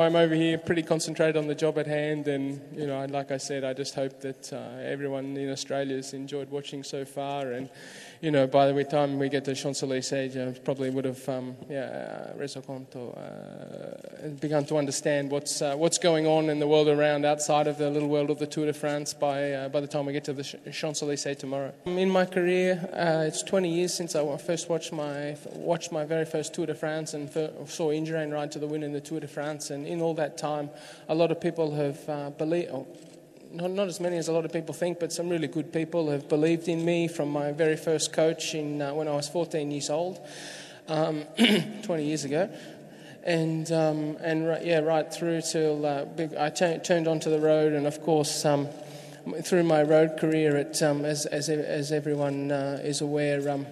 I'm over here pretty concentrated on the job at hand, and you know, like I said, I just hope that uh, everyone in Australia has enjoyed watching so far, and you know, by the time we get to Champs Elysees, know, probably would have um, yeah, uh, begun to understand what's uh, what's going on in the world around outside of the little world of the Tour de France by uh, by the time we get to the Champs Elysees tomorrow. In my career, uh, it's 20 years since I first watched my watched my very first Tour de France and saw Indurain ride to the win in the Tour de France, and in all that time, a lot of people have uh, believed. Oh, not, not as many as a lot of people think, but some really good people have believed in me from my very first coach in, uh, when I was 14 years old, um, 20 years ago. And, um, and yeah, right through till uh, turned onto the road, and of course, um, through my road career, it, um, as, as, as everyone uh, is aware, um,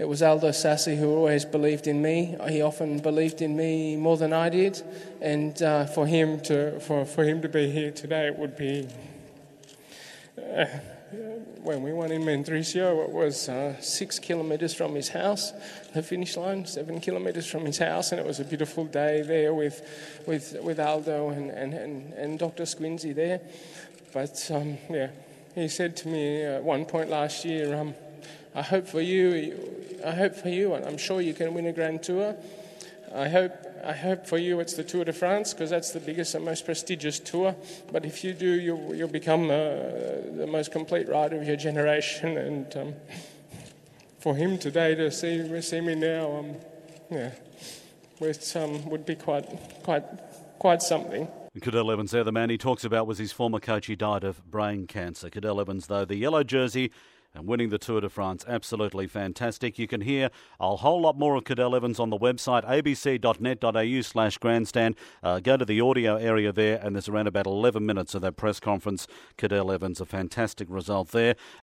it was Aldo Sassi who always believed in me. He often believed in me more than I did, and uh, for him to for, for him to be here today, it would be. Uh, when we won in Mendrisio, it was uh, six kilometres from his house, the finish line, seven kilometres from his house, and it was a beautiful day there with, with, with Aldo and, and, and, and Dr. Squinzi there. But um, yeah, he said to me at one point last year, um, I hope for you, I hope for you, and I'm sure you can win a Grand Tour. I hope, I hope for you it's the Tour de France because that's the biggest and most prestigious tour. But if you do, you'll, you'll become uh, the most complete rider of your generation. And um, for him today to see, see me now, um, yeah, um, would be quite, quite, quite something. Cadel Evans there, the man he talks about was his former coach. He died of brain cancer. Cadel Evans, though, the yellow jersey and winning the Tour de France. Absolutely fantastic. You can hear a whole lot more of Cadel Evans on the website, abc.net.au slash grandstand. Uh, go to the audio area there, and there's around about 11 minutes of that press conference. Cadel Evans, a fantastic result there.